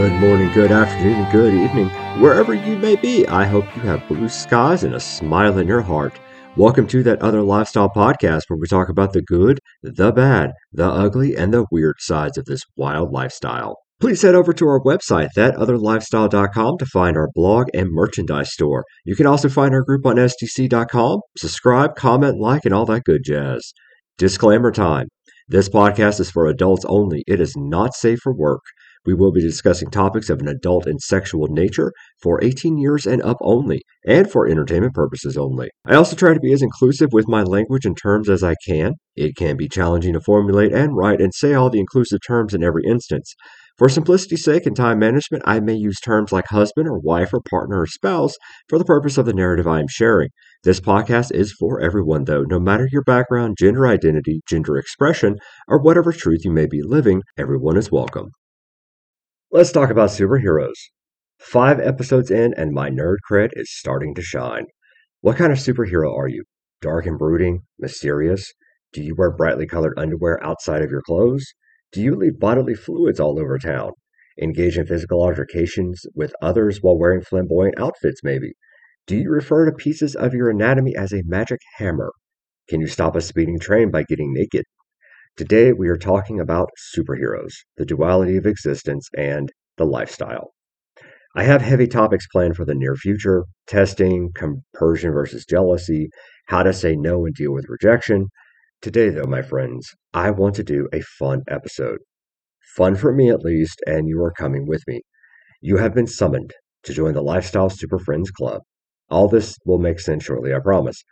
Good morning, good afternoon, and good evening, wherever you may be. I hope you have blue skies and a smile in your heart. Welcome to that other lifestyle podcast where we talk about the good, the bad, the ugly, and the weird sides of this wild lifestyle. Please head over to our website, thatotherlifestyle.com, to find our blog and merchandise store. You can also find our group on SDC.com. Subscribe, comment, like, and all that good jazz. Disclaimer time. This podcast is for adults only. It is not safe for work. We will be discussing topics of an adult and sexual nature for 18 years and up only, and for entertainment purposes only. I also try to be as inclusive with my language and terms as I can. It can be challenging to formulate and write and say all the inclusive terms in every instance. For simplicity's sake and time management, I may use terms like husband or wife or partner or spouse for the purpose of the narrative I am sharing. This podcast is for everyone, though, no matter your background, gender identity, gender expression, or whatever truth you may be living, everyone is welcome. Let's talk about superheroes. Five episodes in, and my nerd cred is starting to shine. What kind of superhero are you? Dark and brooding? Mysterious? Do you wear brightly colored underwear outside of your clothes? Do you leave bodily fluids all over town? Engage in physical altercations with others while wearing flamboyant outfits, maybe? Do you refer to pieces of your anatomy as a magic hammer? Can you stop a speeding train by getting naked? Today, we are talking about superheroes, the duality of existence, and the lifestyle. I have heavy topics planned for the near future testing, compersion versus jealousy, how to say no and deal with rejection. Today, though, my friends, I want to do a fun episode. Fun for me at least, and you are coming with me. You have been summoned to join the Lifestyle Super Friends Club. All this will make sense shortly, I promise.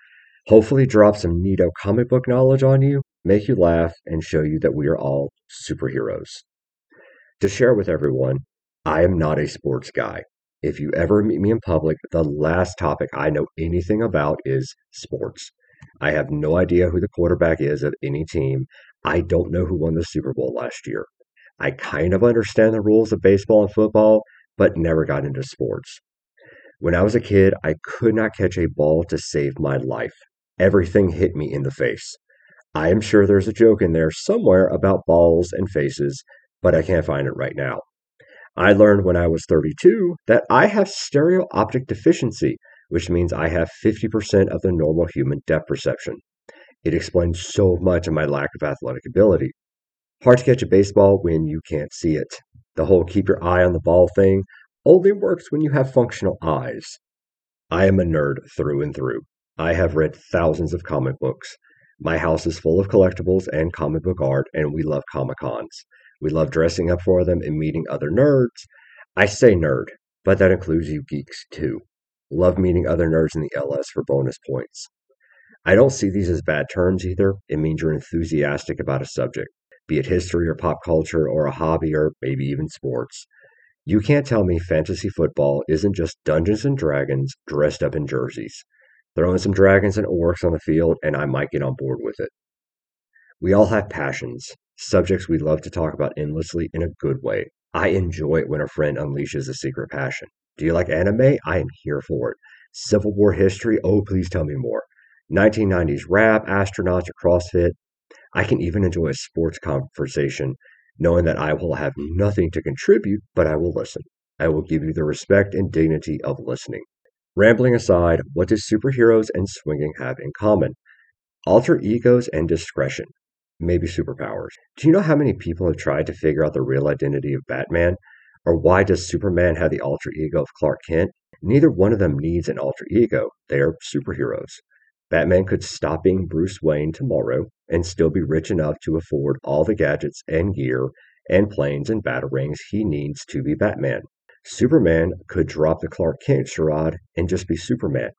Hopefully, drop some neato comic book knowledge on you make you laugh, and show you that we are all superheroes. To share with everyone, I am not a sports guy. If you ever meet me in public, the last topic I know anything about is sports. I have no idea who the quarterback is of any team. I don't know who won the Super Bowl last year. I kind of understand the rules of baseball and football, but never got into sports. When I was a kid, I could not catch a ball to save my life. Everything hit me in the face. I am sure there's a joke in there somewhere about balls and faces, but I can't find it right now. I learned when I was 32 that I have stereo optic deficiency, which means I have 50% of the normal human depth perception. It explains so much of my lack of athletic ability. Hard to catch a baseball when you can't see it. The whole keep your eye on the ball thing only works when you have functional eyes. I am a nerd through and through. I have read thousands of comic books. My house is full of collectibles and comic book art, and we love Comic Cons. We love dressing up for them and meeting other nerds. I say nerd, but that includes you geeks too. Love meeting other nerds in the LS for bonus points. I don't see these as bad terms either. It means you're enthusiastic about a subject, be it history or pop culture or a hobby or maybe even sports. You can't tell me fantasy football isn't just Dungeons and Dragons dressed up in jerseys. Throwing some dragons and orcs on the field, and I might get on board with it. We all have passions, subjects we love to talk about endlessly in a good way. I enjoy it when a friend unleashes a secret passion. Do you like anime? I am here for it. Civil War history? Oh, please tell me more. 1990s rap, astronauts, or CrossFit? I can even enjoy a sports conversation knowing that I will have nothing to contribute, but I will listen. I will give you the respect and dignity of listening. Rambling aside, what do superheroes and swinging have in common? Alter egos and discretion. Maybe superpowers. Do you know how many people have tried to figure out the real identity of Batman? Or why does Superman have the alter ego of Clark Kent? Neither one of them needs an alter ego. They are superheroes. Batman could stop being Bruce Wayne tomorrow and still be rich enough to afford all the gadgets and gear and planes and batarangs he needs to be Batman. Superman could drop the Clark Kent charade and just be Superman.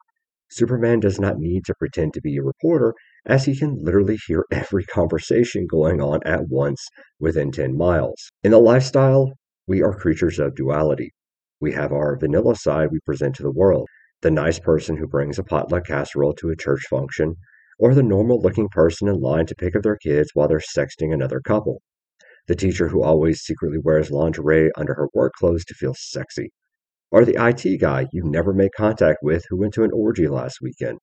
Superman does not need to pretend to be a reporter, as he can literally hear every conversation going on at once within 10 miles. In the lifestyle, we are creatures of duality. We have our vanilla side we present to the world the nice person who brings a potluck casserole to a church function, or the normal looking person in line to pick up their kids while they're sexting another couple the teacher who always secretly wears lingerie under her work clothes to feel sexy, or the IT guy you never make contact with who went to an orgy last weekend.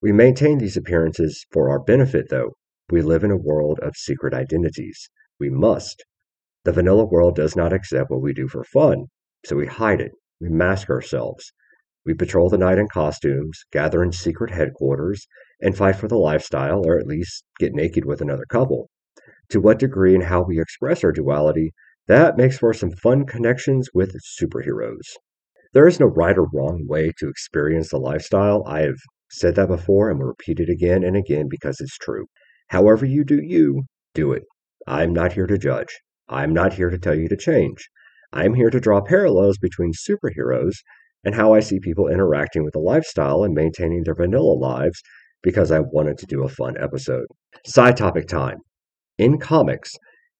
We maintain these appearances for our benefit, though. We live in a world of secret identities. We must. The vanilla world does not accept what we do for fun, so we hide it. We mask ourselves. We patrol the night in costumes, gather in secret headquarters, and fight for the lifestyle, or at least get naked with another couple. To what degree and how we express our duality, that makes for some fun connections with superheroes. There is no right or wrong way to experience the lifestyle. I have said that before and will repeat it again and again because it's true. However, you do you, do it. I'm not here to judge. I'm not here to tell you to change. I'm here to draw parallels between superheroes and how I see people interacting with the lifestyle and maintaining their vanilla lives because I wanted to do a fun episode. Side topic time. In comics,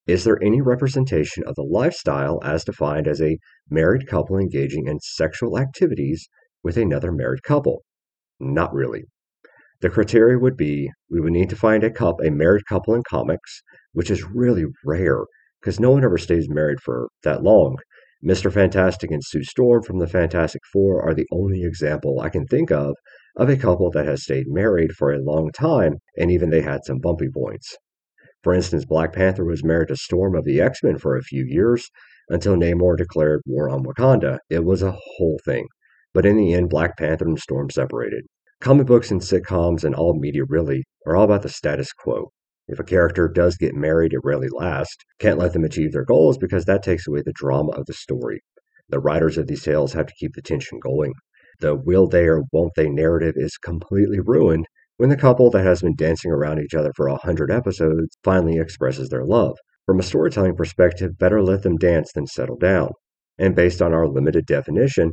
is there any representation of the lifestyle as defined as a married couple engaging in sexual activities with another married couple? Not really. The criteria would be we would need to find a couple, a married couple in comics, which is really rare because no one ever stays married for that long. Mr. Fantastic and Sue Storm from the Fantastic Four are the only example I can think of of a couple that has stayed married for a long time, and even they had some bumpy points. For instance, Black Panther was married to Storm of the X Men for a few years until Namor declared war on Wakanda. It was a whole thing. But in the end, Black Panther and Storm separated. Comic books and sitcoms and all media really are all about the status quo. If a character does get married, it rarely lasts. Can't let them achieve their goals because that takes away the drama of the story. The writers of these tales have to keep the tension going. The will they or won't they narrative is completely ruined when the couple that has been dancing around each other for a hundred episodes finally expresses their love. From a storytelling perspective, better let them dance than settle down. And based on our limited definition,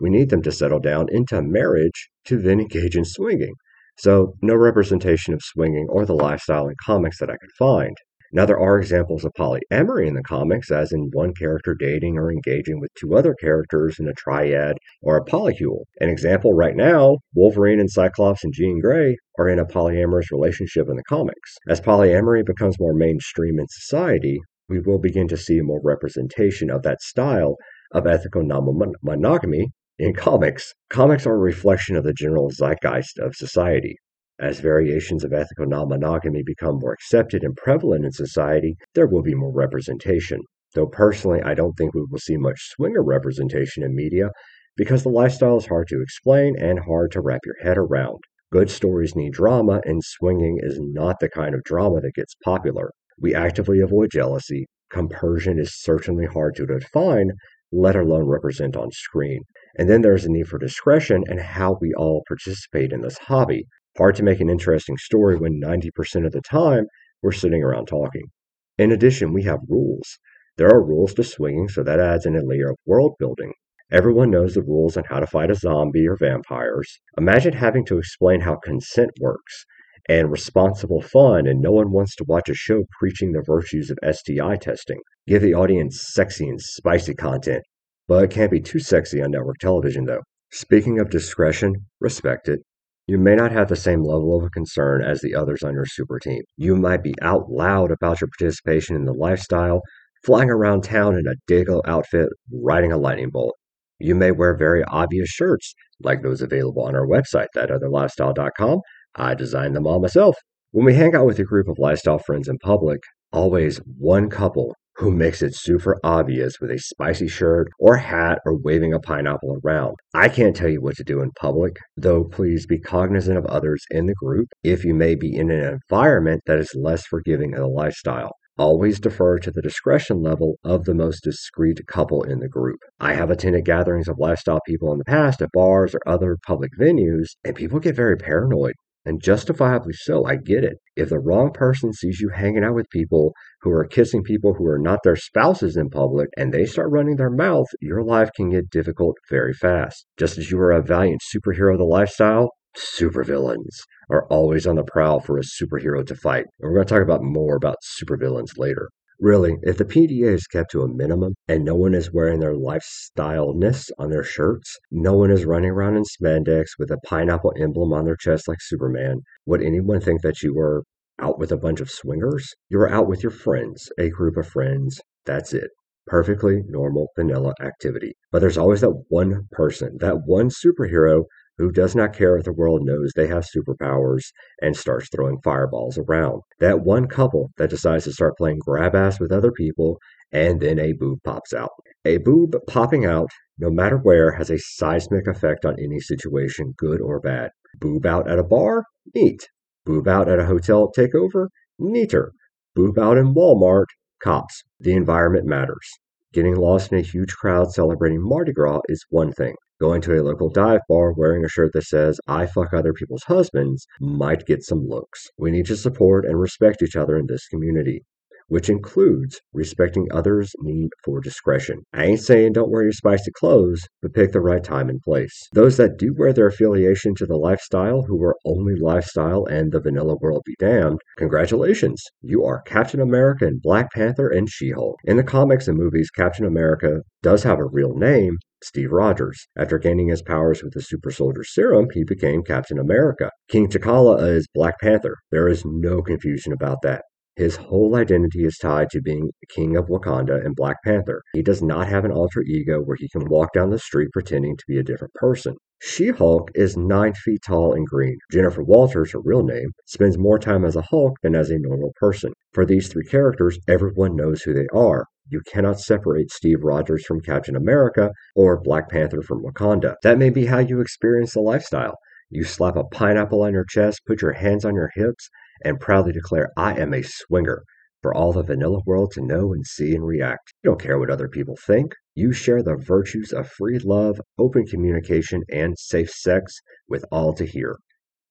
we need them to settle down into marriage to then engage in swinging. So, no representation of swinging or the lifestyle in comics that I could find. Now, there are examples of polyamory in the comics, as in one character dating or engaging with two other characters in a triad or a polycule. An example right now Wolverine and Cyclops and Jean Grey are in a polyamorous relationship in the comics. As polyamory becomes more mainstream in society, we will begin to see more representation of that style of ethical non monogamy in comics, comics are a reflection of the general zeitgeist of society. As variations of ethical non monogamy become more accepted and prevalent in society, there will be more representation. Though personally, I don't think we will see much swinger representation in media because the lifestyle is hard to explain and hard to wrap your head around. Good stories need drama, and swinging is not the kind of drama that gets popular. We actively avoid jealousy. Compersion is certainly hard to define, let alone represent on screen. And then there's a need for discretion and how we all participate in this hobby. Hard to make an interesting story when 90% of the time we're sitting around talking. In addition, we have rules. There are rules to swinging, so that adds in a layer of world building. Everyone knows the rules on how to fight a zombie or vampires. Imagine having to explain how consent works and responsible fun, and no one wants to watch a show preaching the virtues of STI testing. Give the audience sexy and spicy content, but it can't be too sexy on network television, though. Speaking of discretion, respect it. You may not have the same level of concern as the others on your super team. You might be out loud about your participation in the lifestyle, flying around town in a Dago outfit, riding a lightning bolt. You may wear very obvious shirts, like those available on our website, thatotherlifestyle.com. I designed them all myself. When we hang out with a group of lifestyle friends in public, always one couple who makes it super obvious with a spicy shirt or hat or waving a pineapple around. I can't tell you what to do in public, though please be cognizant of others in the group if you may be in an environment that is less forgiving of the lifestyle. Always defer to the discretion level of the most discreet couple in the group. I have attended gatherings of lifestyle people in the past at bars or other public venues, and people get very paranoid and justifiably so. I get it. If the wrong person sees you hanging out with people who are kissing people who are not their spouses in public and they start running their mouth, your life can get difficult very fast. Just as you are a valiant superhero of the lifestyle, supervillains are always on the prowl for a superhero to fight. And we're going to talk about more about supervillains later. Really, if the PDA is kept to a minimum and no one is wearing their lifestyle-ness on their shirts, no one is running around in spandex with a pineapple emblem on their chest like Superman, would anyone think that you were out with a bunch of swingers? You were out with your friends, a group of friends. That's it. Perfectly normal vanilla activity. But there's always that one person, that one superhero who does not care if the world knows they have superpowers and starts throwing fireballs around. That one couple that decides to start playing grab ass with other people and then a boob pops out. A boob popping out, no matter where, has a seismic effect on any situation, good or bad. Boob out at a bar? Neat. Boob out at a hotel takeover? Neater. Boob out in Walmart? Cops. The environment matters. Getting lost in a huge crowd celebrating Mardi Gras is one thing. Going to a local dive bar wearing a shirt that says, I fuck other people's husbands, might get some looks. We need to support and respect each other in this community which includes respecting others' need for discretion. I ain't saying don't wear your spicy clothes, but pick the right time and place. Those that do wear their affiliation to the lifestyle, who are only lifestyle and the vanilla world be damned, congratulations! You are Captain America and Black Panther and She Hulk. In the comics and movies, Captain America does have a real name, Steve Rogers. After gaining his powers with the super soldier serum, he became Captain America. King T'Challa is Black Panther. There is no confusion about that. His whole identity is tied to being king of Wakanda and Black Panther. He does not have an alter ego where he can walk down the street pretending to be a different person. She Hulk is nine feet tall and green. Jennifer Walters, her real name, spends more time as a Hulk than as a normal person. For these three characters, everyone knows who they are. You cannot separate Steve Rogers from Captain America or Black Panther from Wakanda. That may be how you experience the lifestyle. You slap a pineapple on your chest, put your hands on your hips, and proudly declare, I am a swinger for all the vanilla world to know and see and react. You don't care what other people think. You share the virtues of free love, open communication, and safe sex with all to hear.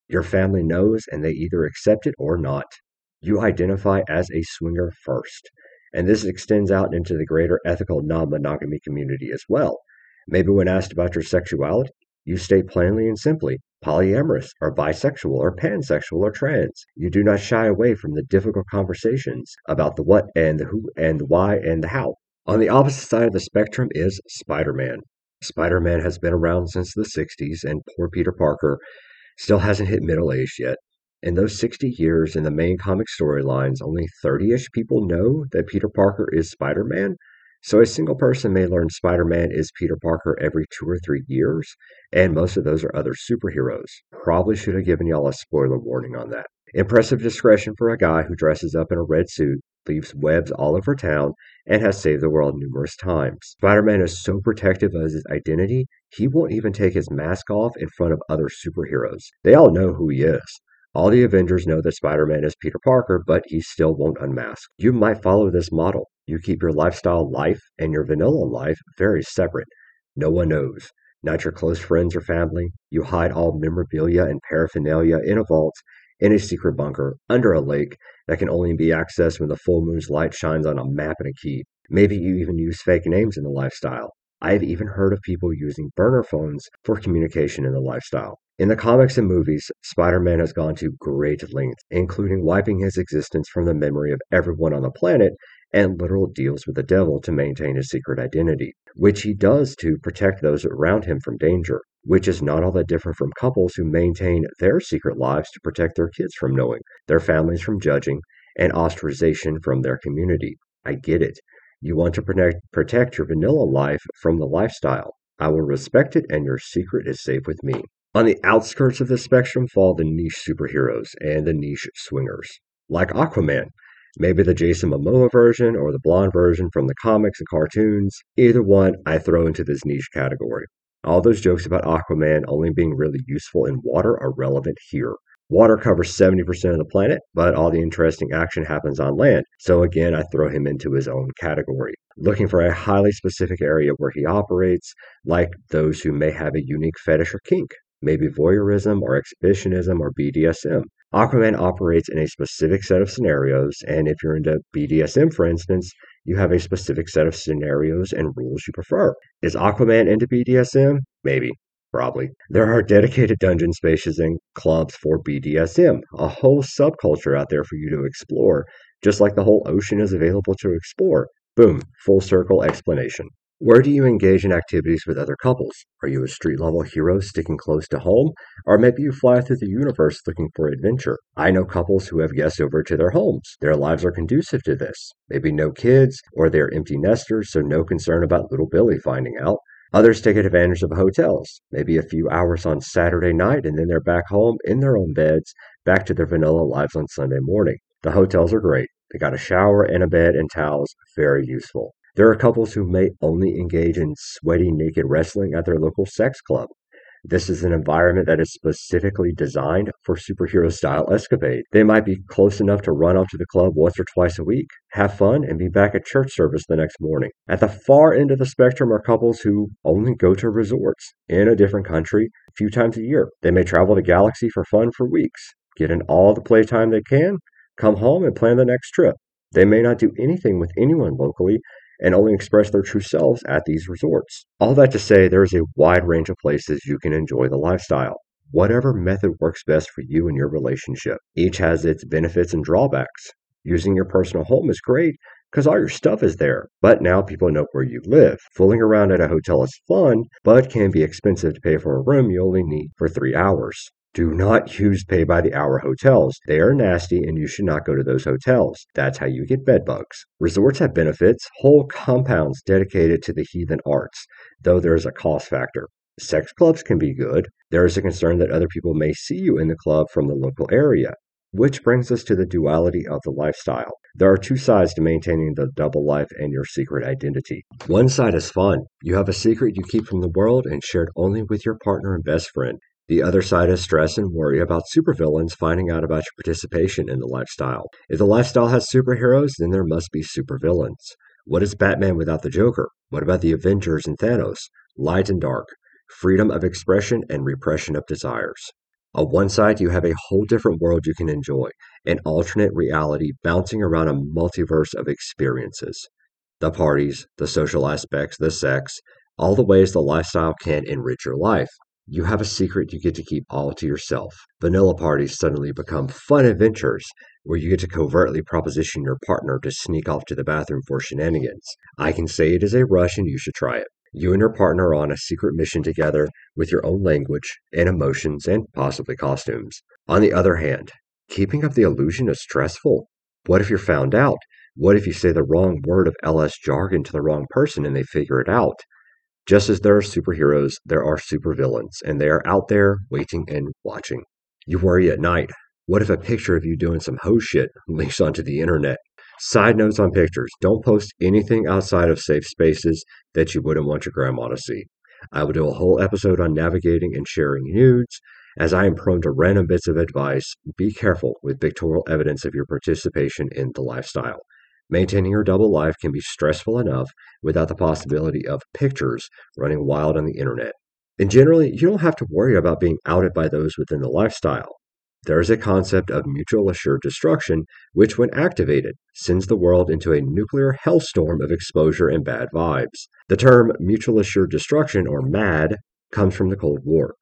Your family knows and they either accept it or not. You identify as a swinger first. And this extends out into the greater ethical non monogamy community as well. Maybe when asked about your sexuality, you state plainly and simply, polyamorous or bisexual or pansexual or trans. You do not shy away from the difficult conversations about the what and the who and the why and the how. On the opposite side of the spectrum is Spider Man. Spider Man has been around since the 60s, and poor Peter Parker still hasn't hit middle age yet. In those 60 years in the main comic storylines, only 30 ish people know that Peter Parker is Spider Man, so a single person may learn Spider Man is Peter Parker every two or three years, and most of those are other superheroes. Probably should have given y'all a spoiler warning on that. Impressive discretion for a guy who dresses up in a red suit, leaves webs all over town, and has saved the world numerous times. Spider Man is so protective of his identity, he won't even take his mask off in front of other superheroes. They all know who he is. All the Avengers know that Spider Man is Peter Parker, but he still won't unmask. You might follow this model. You keep your lifestyle life and your vanilla life very separate. No one knows. Not your close friends or family. You hide all memorabilia and paraphernalia in a vault, in a secret bunker, under a lake that can only be accessed when the full moon's light shines on a map and a key. Maybe you even use fake names in the lifestyle. I have even heard of people using burner phones for communication in the lifestyle. In the comics and movies, Spider Man has gone to great lengths, including wiping his existence from the memory of everyone on the planet and literal deals with the devil to maintain his secret identity, which he does to protect those around him from danger, which is not all that different from couples who maintain their secret lives to protect their kids from knowing, their families from judging, and ostracization from their community. I get it. You want to protect, protect your vanilla life from the lifestyle. I will respect it, and your secret is safe with me. On the outskirts of the spectrum fall the niche superheroes and the niche swingers, like Aquaman, maybe the Jason Momoa version or the blonde version from the comics and cartoons. Either one I throw into this niche category. All those jokes about Aquaman only being really useful in water are relevant here. Water covers 70% of the planet, but all the interesting action happens on land. So again, I throw him into his own category. Looking for a highly specific area where he operates, like those who may have a unique fetish or kink maybe voyeurism or exhibitionism or BDSM. Aquaman operates in a specific set of scenarios, and if you're into BDSM, for instance, you have a specific set of scenarios and rules you prefer. Is Aquaman into BDSM? Maybe. Probably. There are dedicated dungeon spaces and clubs for BDSM, a whole subculture out there for you to explore, just like the whole ocean is available to explore. Boom, full circle explanation. Where do you engage in activities with other couples? Are you a street level hero sticking close to home? Or maybe you fly through the universe looking for adventure? I know couples who have guests over to their homes. Their lives are conducive to this. Maybe no kids, or they're empty nesters, so no concern about little Billy finding out. Others take advantage of hotels, maybe a few hours on Saturday night, and then they're back home in their own beds, back to their vanilla lives on Sunday morning. The hotels are great. They got a shower and a bed and towels, very useful. There are couples who may only engage in sweaty naked wrestling at their local sex club. This is an environment that is specifically designed for superhero style escapade. They might be close enough to run off to the club once or twice a week, have fun, and be back at church service the next morning. At the far end of the spectrum are couples who only go to resorts in a different country a few times a year. They may travel the galaxy for fun for weeks, get in all the playtime they can, come home and plan the next trip. They may not do anything with anyone locally and only express their true selves at these resorts. All that to say, there is a wide range of places you can enjoy the lifestyle. Whatever method works best for you and your relationship. Each has its benefits and drawbacks. Using your personal home is great because all your stuff is there, but now people know where you live. Fooling around at a hotel is fun, but can be expensive to pay for a room you only need for three hours. Do not use pay by the hour hotels. They are nasty and you should not go to those hotels. That's how you get bed bugs. Resorts have benefits, whole compounds dedicated to the heathen arts, though there is a cost factor. Sex clubs can be good. There is a concern that other people may see you in the club from the local area. Which brings us to the duality of the lifestyle. There are two sides to maintaining the double life and your secret identity. One side is fun. You have a secret you keep from the world and shared only with your partner and best friend. The other side is stress and worry about supervillains finding out about your participation in the lifestyle. If the lifestyle has superheroes, then there must be supervillains. What is Batman without the Joker? What about the Avengers and Thanos? Light and dark, freedom of expression and repression of desires. On one side, you have a whole different world you can enjoy, an alternate reality bouncing around a multiverse of experiences. The parties, the social aspects, the sex, all the ways the lifestyle can enrich your life. You have a secret you get to keep all to yourself. Vanilla parties suddenly become fun adventures where you get to covertly proposition your partner to sneak off to the bathroom for shenanigans. I can say it is a rush and you should try it. You and your partner are on a secret mission together with your own language and emotions and possibly costumes. On the other hand, keeping up the illusion is stressful. What if you're found out? What if you say the wrong word of LS jargon to the wrong person and they figure it out? Just as there are superheroes, there are supervillains, and they are out there waiting and watching. You worry at night. What if a picture of you doing some ho shit leaks onto the internet? Side notes on pictures don't post anything outside of safe spaces that you wouldn't want your grandma to see. I will do a whole episode on navigating and sharing nudes. As I am prone to random bits of advice, be careful with pictorial evidence of your participation in the lifestyle. Maintaining your double life can be stressful enough without the possibility of pictures running wild on the internet. And generally, you don't have to worry about being outed by those within the lifestyle. There is a concept of mutual assured destruction, which, when activated, sends the world into a nuclear hellstorm of exposure and bad vibes. The term mutual assured destruction, or MAD, comes from the Cold War.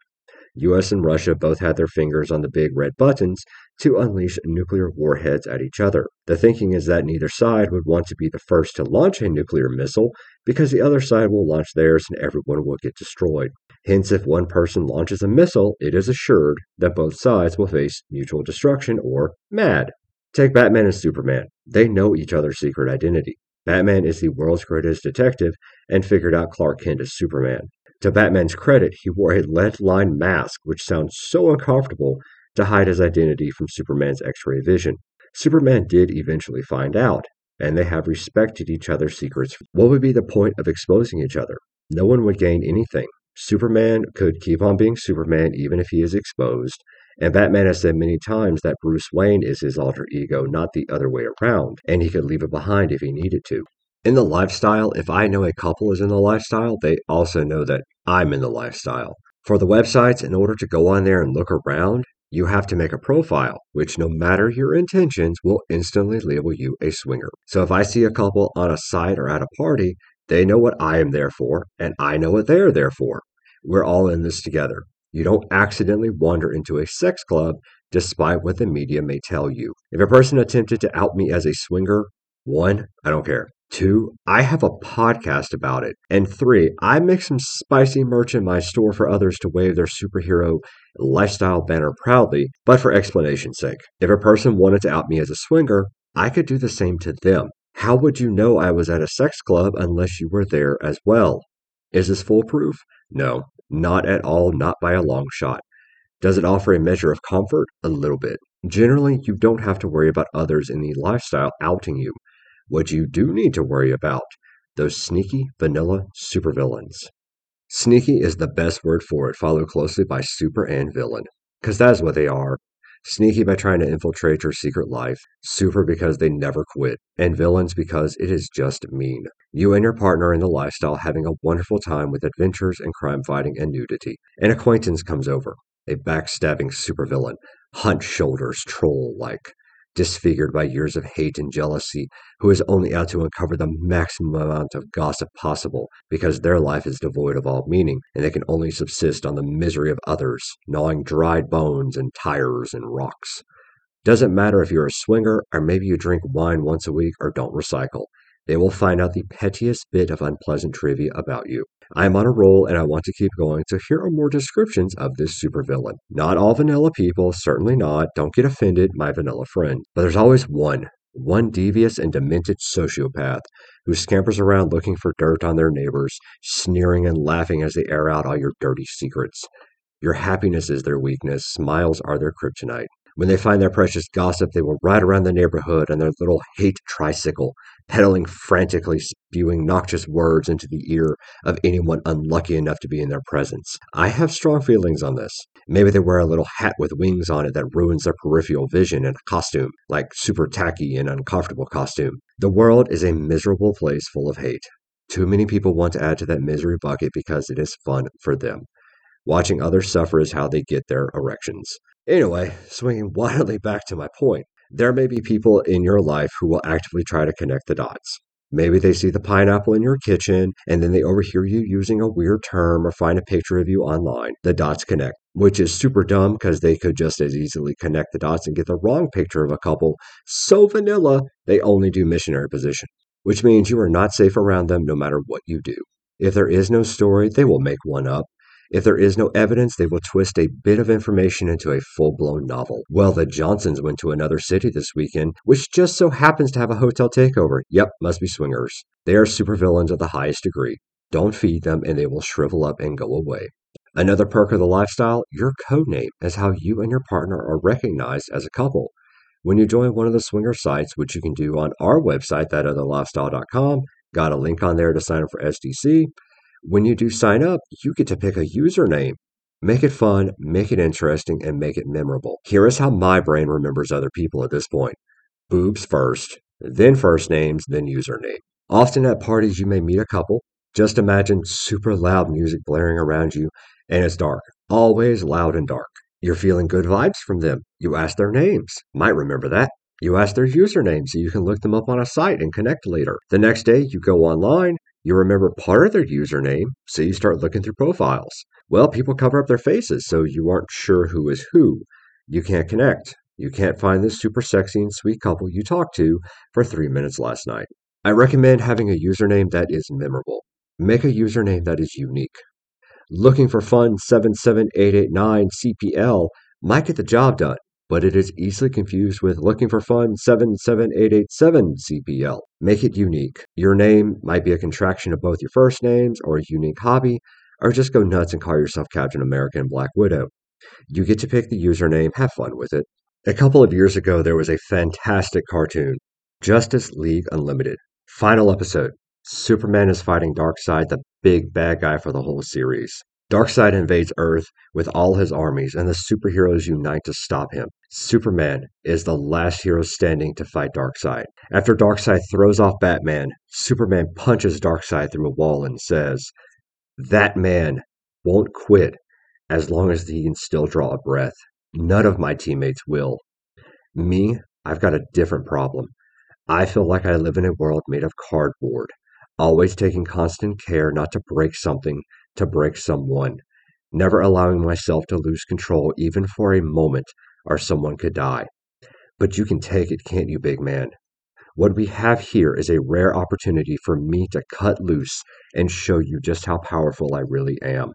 US and Russia both had their fingers on the big red buttons to unleash nuclear warheads at each other. The thinking is that neither side would want to be the first to launch a nuclear missile because the other side will launch theirs and everyone will get destroyed. Hence, if one person launches a missile, it is assured that both sides will face mutual destruction or MAD. Take Batman and Superman. They know each other's secret identity. Batman is the world's greatest detective and figured out Clark Kent is Superman. To Batman's credit, he wore a lead lined mask, which sounds so uncomfortable, to hide his identity from Superman's X ray vision. Superman did eventually find out, and they have respected each other's secrets. What would be the point of exposing each other? No one would gain anything. Superman could keep on being Superman even if he is exposed, and Batman has said many times that Bruce Wayne is his alter ego, not the other way around, and he could leave it behind if he needed to in the lifestyle, if I know a couple is in the lifestyle, they also know that I'm in the lifestyle. For the websites, in order to go on there and look around, you have to make a profile, which no matter your intentions will instantly label you a swinger. So if I see a couple on a site or at a party, they know what I am there for, and I know what they're there for. We're all in this together. You don't accidentally wander into a sex club despite what the media may tell you. If a person attempted to out me as a swinger, one, I don't care. Two, I have a podcast about it. And three, I make some spicy merch in my store for others to wave their superhero lifestyle banner proudly, but for explanation's sake. If a person wanted to out me as a swinger, I could do the same to them. How would you know I was at a sex club unless you were there as well? Is this foolproof? No, not at all, not by a long shot. Does it offer a measure of comfort? A little bit. Generally, you don't have to worry about others in the lifestyle outing you. What you do need to worry about those sneaky vanilla supervillains. Sneaky is the best word for it, followed closely by super and villain. Because that's what they are. Sneaky by trying to infiltrate your secret life, super because they never quit, and villains because it is just mean. You and your partner in the lifestyle having a wonderful time with adventures and crime fighting and nudity. An acquaintance comes over, a backstabbing supervillain, hunched shoulders, troll like disfigured by years of hate and jealousy, who is only out to uncover the maximum amount of gossip possible because their life is devoid of all meaning and they can only subsist on the misery of others, gnawing dried bones and tires and rocks. Doesn't matter if you're a swinger or maybe you drink wine once a week or don't recycle. They will find out the pettiest bit of unpleasant trivia about you. I am on a roll and I want to keep going, so here are more descriptions of this supervillain. Not all vanilla people, certainly not. Don't get offended, my vanilla friend. But there's always one. One devious and demented sociopath who scampers around looking for dirt on their neighbors, sneering and laughing as they air out all your dirty secrets. Your happiness is their weakness, smiles are their kryptonite. When they find their precious gossip, they will ride around the neighborhood on their little hate tricycle, pedaling frantically, spewing noxious words into the ear of anyone unlucky enough to be in their presence. I have strong feelings on this. Maybe they wear a little hat with wings on it that ruins their peripheral vision and costume, like super tacky and uncomfortable costume. The world is a miserable place full of hate. Too many people want to add to that misery bucket because it is fun for them. Watching others suffer is how they get their erections. Anyway, swinging wildly back to my point, there may be people in your life who will actively try to connect the dots. Maybe they see the pineapple in your kitchen and then they overhear you using a weird term or find a picture of you online. The dots connect, which is super dumb because they could just as easily connect the dots and get the wrong picture of a couple so vanilla they only do missionary position, which means you are not safe around them no matter what you do. If there is no story, they will make one up. If there is no evidence, they will twist a bit of information into a full blown novel. Well, the Johnsons went to another city this weekend, which just so happens to have a hotel takeover. Yep, must be swingers. They are supervillains of the highest degree. Don't feed them and they will shrivel up and go away. Another perk of the lifestyle, your code name is how you and your partner are recognized as a couple. When you join one of the swinger sites, which you can do on our website, thatotherlifestyle.com, got a link on there to sign up for SDC. When you do sign up, you get to pick a username. Make it fun, make it interesting, and make it memorable. Here is how my brain remembers other people at this point boobs first, then first names, then username. Often at parties, you may meet a couple. Just imagine super loud music blaring around you, and it's dark. Always loud and dark. You're feeling good vibes from them. You ask their names. Might remember that. You ask their username so you can look them up on a site and connect later. The next day, you go online, you remember part of their username, so you start looking through profiles. Well, people cover up their faces, so you aren't sure who is who. You can't connect. You can't find this super sexy and sweet couple you talked to for three minutes last night. I recommend having a username that is memorable. Make a username that is unique. Looking for fun 77889 CPL might get the job done, but it is easily confused with looking for fun 77887 CPL. Make it unique. Your name might be a contraction of both your first names or a unique hobby, or just go nuts and call yourself Captain America and Black Widow. You get to pick the username, have fun with it. A couple of years ago, there was a fantastic cartoon, Justice League Unlimited. Final episode Superman is fighting Darkseid, the big bad guy for the whole series. Darkseid invades Earth with all his armies, and the superheroes unite to stop him. Superman is the last hero standing to fight Darkseid. After Darkseid throws off Batman, Superman punches Darkseid through a wall and says, That man won't quit as long as he can still draw a breath. None of my teammates will. Me, I've got a different problem. I feel like I live in a world made of cardboard, always taking constant care not to break something to break someone, never allowing myself to lose control even for a moment, or someone could die. But you can take it, can't you, big man? What we have here is a rare opportunity for me to cut loose and show you just how powerful I really am.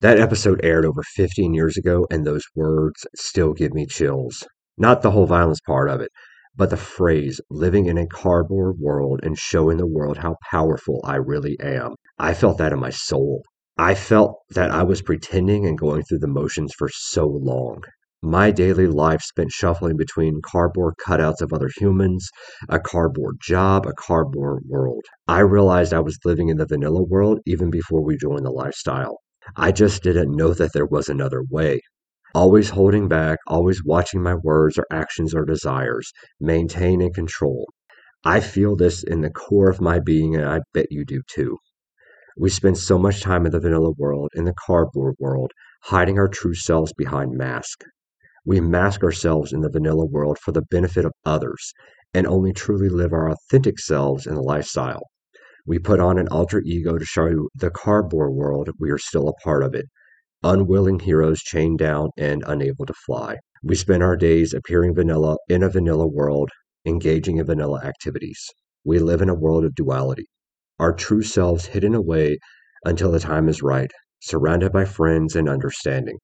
That episode aired over 15 years ago, and those words still give me chills. Not the whole violence part of it, but the phrase living in a cardboard world and showing the world how powerful I really am. I felt that in my soul. I felt that I was pretending and going through the motions for so long. My daily life spent shuffling between cardboard cutouts of other humans, a cardboard job, a cardboard world. I realized I was living in the vanilla world even before we joined the lifestyle. I just didn't know that there was another way. Always holding back, always watching my words or actions or desires, maintain and control. I feel this in the core of my being, and I bet you do too. We spend so much time in the vanilla world, in the cardboard world, hiding our true selves behind masks. We mask ourselves in the vanilla world for the benefit of others and only truly live our authentic selves in the lifestyle. We put on an alter ego to show the cardboard world we are still a part of it, unwilling heroes chained down and unable to fly. We spend our days appearing vanilla in a vanilla world, engaging in vanilla activities. We live in a world of duality, our true selves hidden away until the time is right, surrounded by friends and understanding.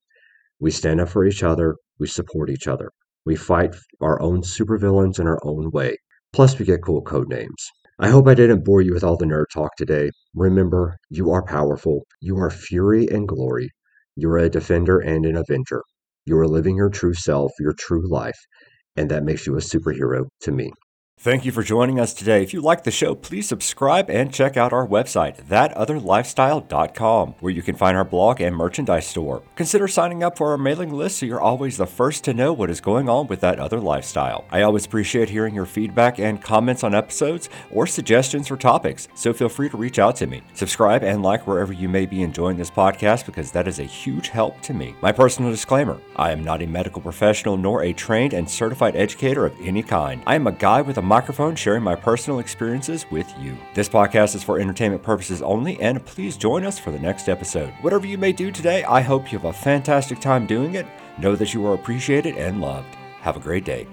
We stand up for each other, we support each other. We fight our own supervillains in our own way. Plus, we get cool code names. I hope I didn't bore you with all the nerd talk today. Remember, you are powerful. You are fury and glory. You're a defender and an avenger. You are living your true self, your true life, and that makes you a superhero to me. Thank you for joining us today. If you like the show, please subscribe and check out our website, thatotherlifestyle.com, where you can find our blog and merchandise store. Consider signing up for our mailing list so you're always the first to know what is going on with that other lifestyle. I always appreciate hearing your feedback and comments on episodes or suggestions for topics, so feel free to reach out to me. Subscribe and like wherever you may be enjoying this podcast because that is a huge help to me. My personal disclaimer I am not a medical professional nor a trained and certified educator of any kind. I am a guy with a microphone sharing my personal experiences with you. This podcast is for entertainment purposes only, and please join us for the next episode. Whatever you may do today, I hope you have a fantastic time doing it. Know that you are appreciated and loved. Have a great day.